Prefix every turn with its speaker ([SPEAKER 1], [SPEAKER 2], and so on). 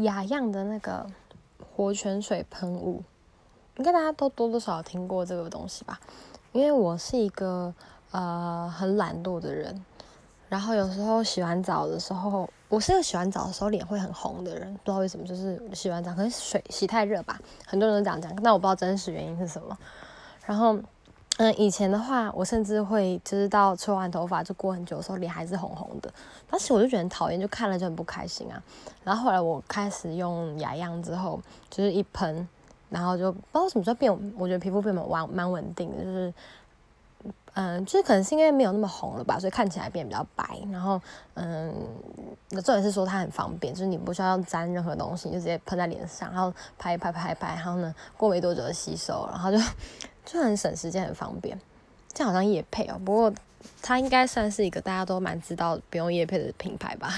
[SPEAKER 1] 雅漾的那个活泉水喷雾，应该大家都多多少少听过这个东西吧？因为我是一个呃很懒惰的人，然后有时候洗完澡的时候，我是个洗完澡的时候脸会很红的人，不知道为什么，就是洗完澡可能水洗太热吧，很多人都这样讲，但我不知道真实原因是什么。然后。嗯，以前的话，我甚至会就是到吹完头发就过很久的时候，脸还是红红的。当时我就觉得很讨厌，就看了就很不开心啊。然后后来我开始用雅漾之后，就是一喷，然后就不知道什么时候变，我觉得皮肤变蛮蛮蛮稳定的，就是嗯，就是可能是因为没有那么红了吧，所以看起来变比较白。然后嗯，重点是说它很方便，就是你不需要沾任何东西，就直接喷在脸上，然后拍一拍拍一拍，然后呢过没多久就吸收，然后就。就很省时间，很方便。这好像叶配哦，不过它应该算是一个大家都蛮知道不用叶配的品牌吧。